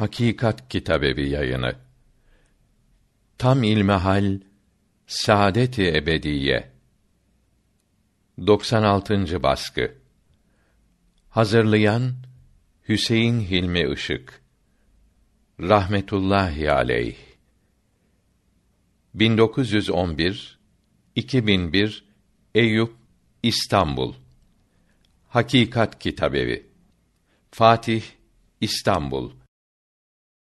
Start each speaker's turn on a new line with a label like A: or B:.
A: Hakikat Kitabevi yayını. Tam ilmihal Saadeti Ebediye 96. baskı. Hazırlayan Hüseyin Hilmi Işık. Rahmetullahi aleyh. 1911 2001 Eyüp İstanbul Hakikat Kitabevi Fatih İstanbul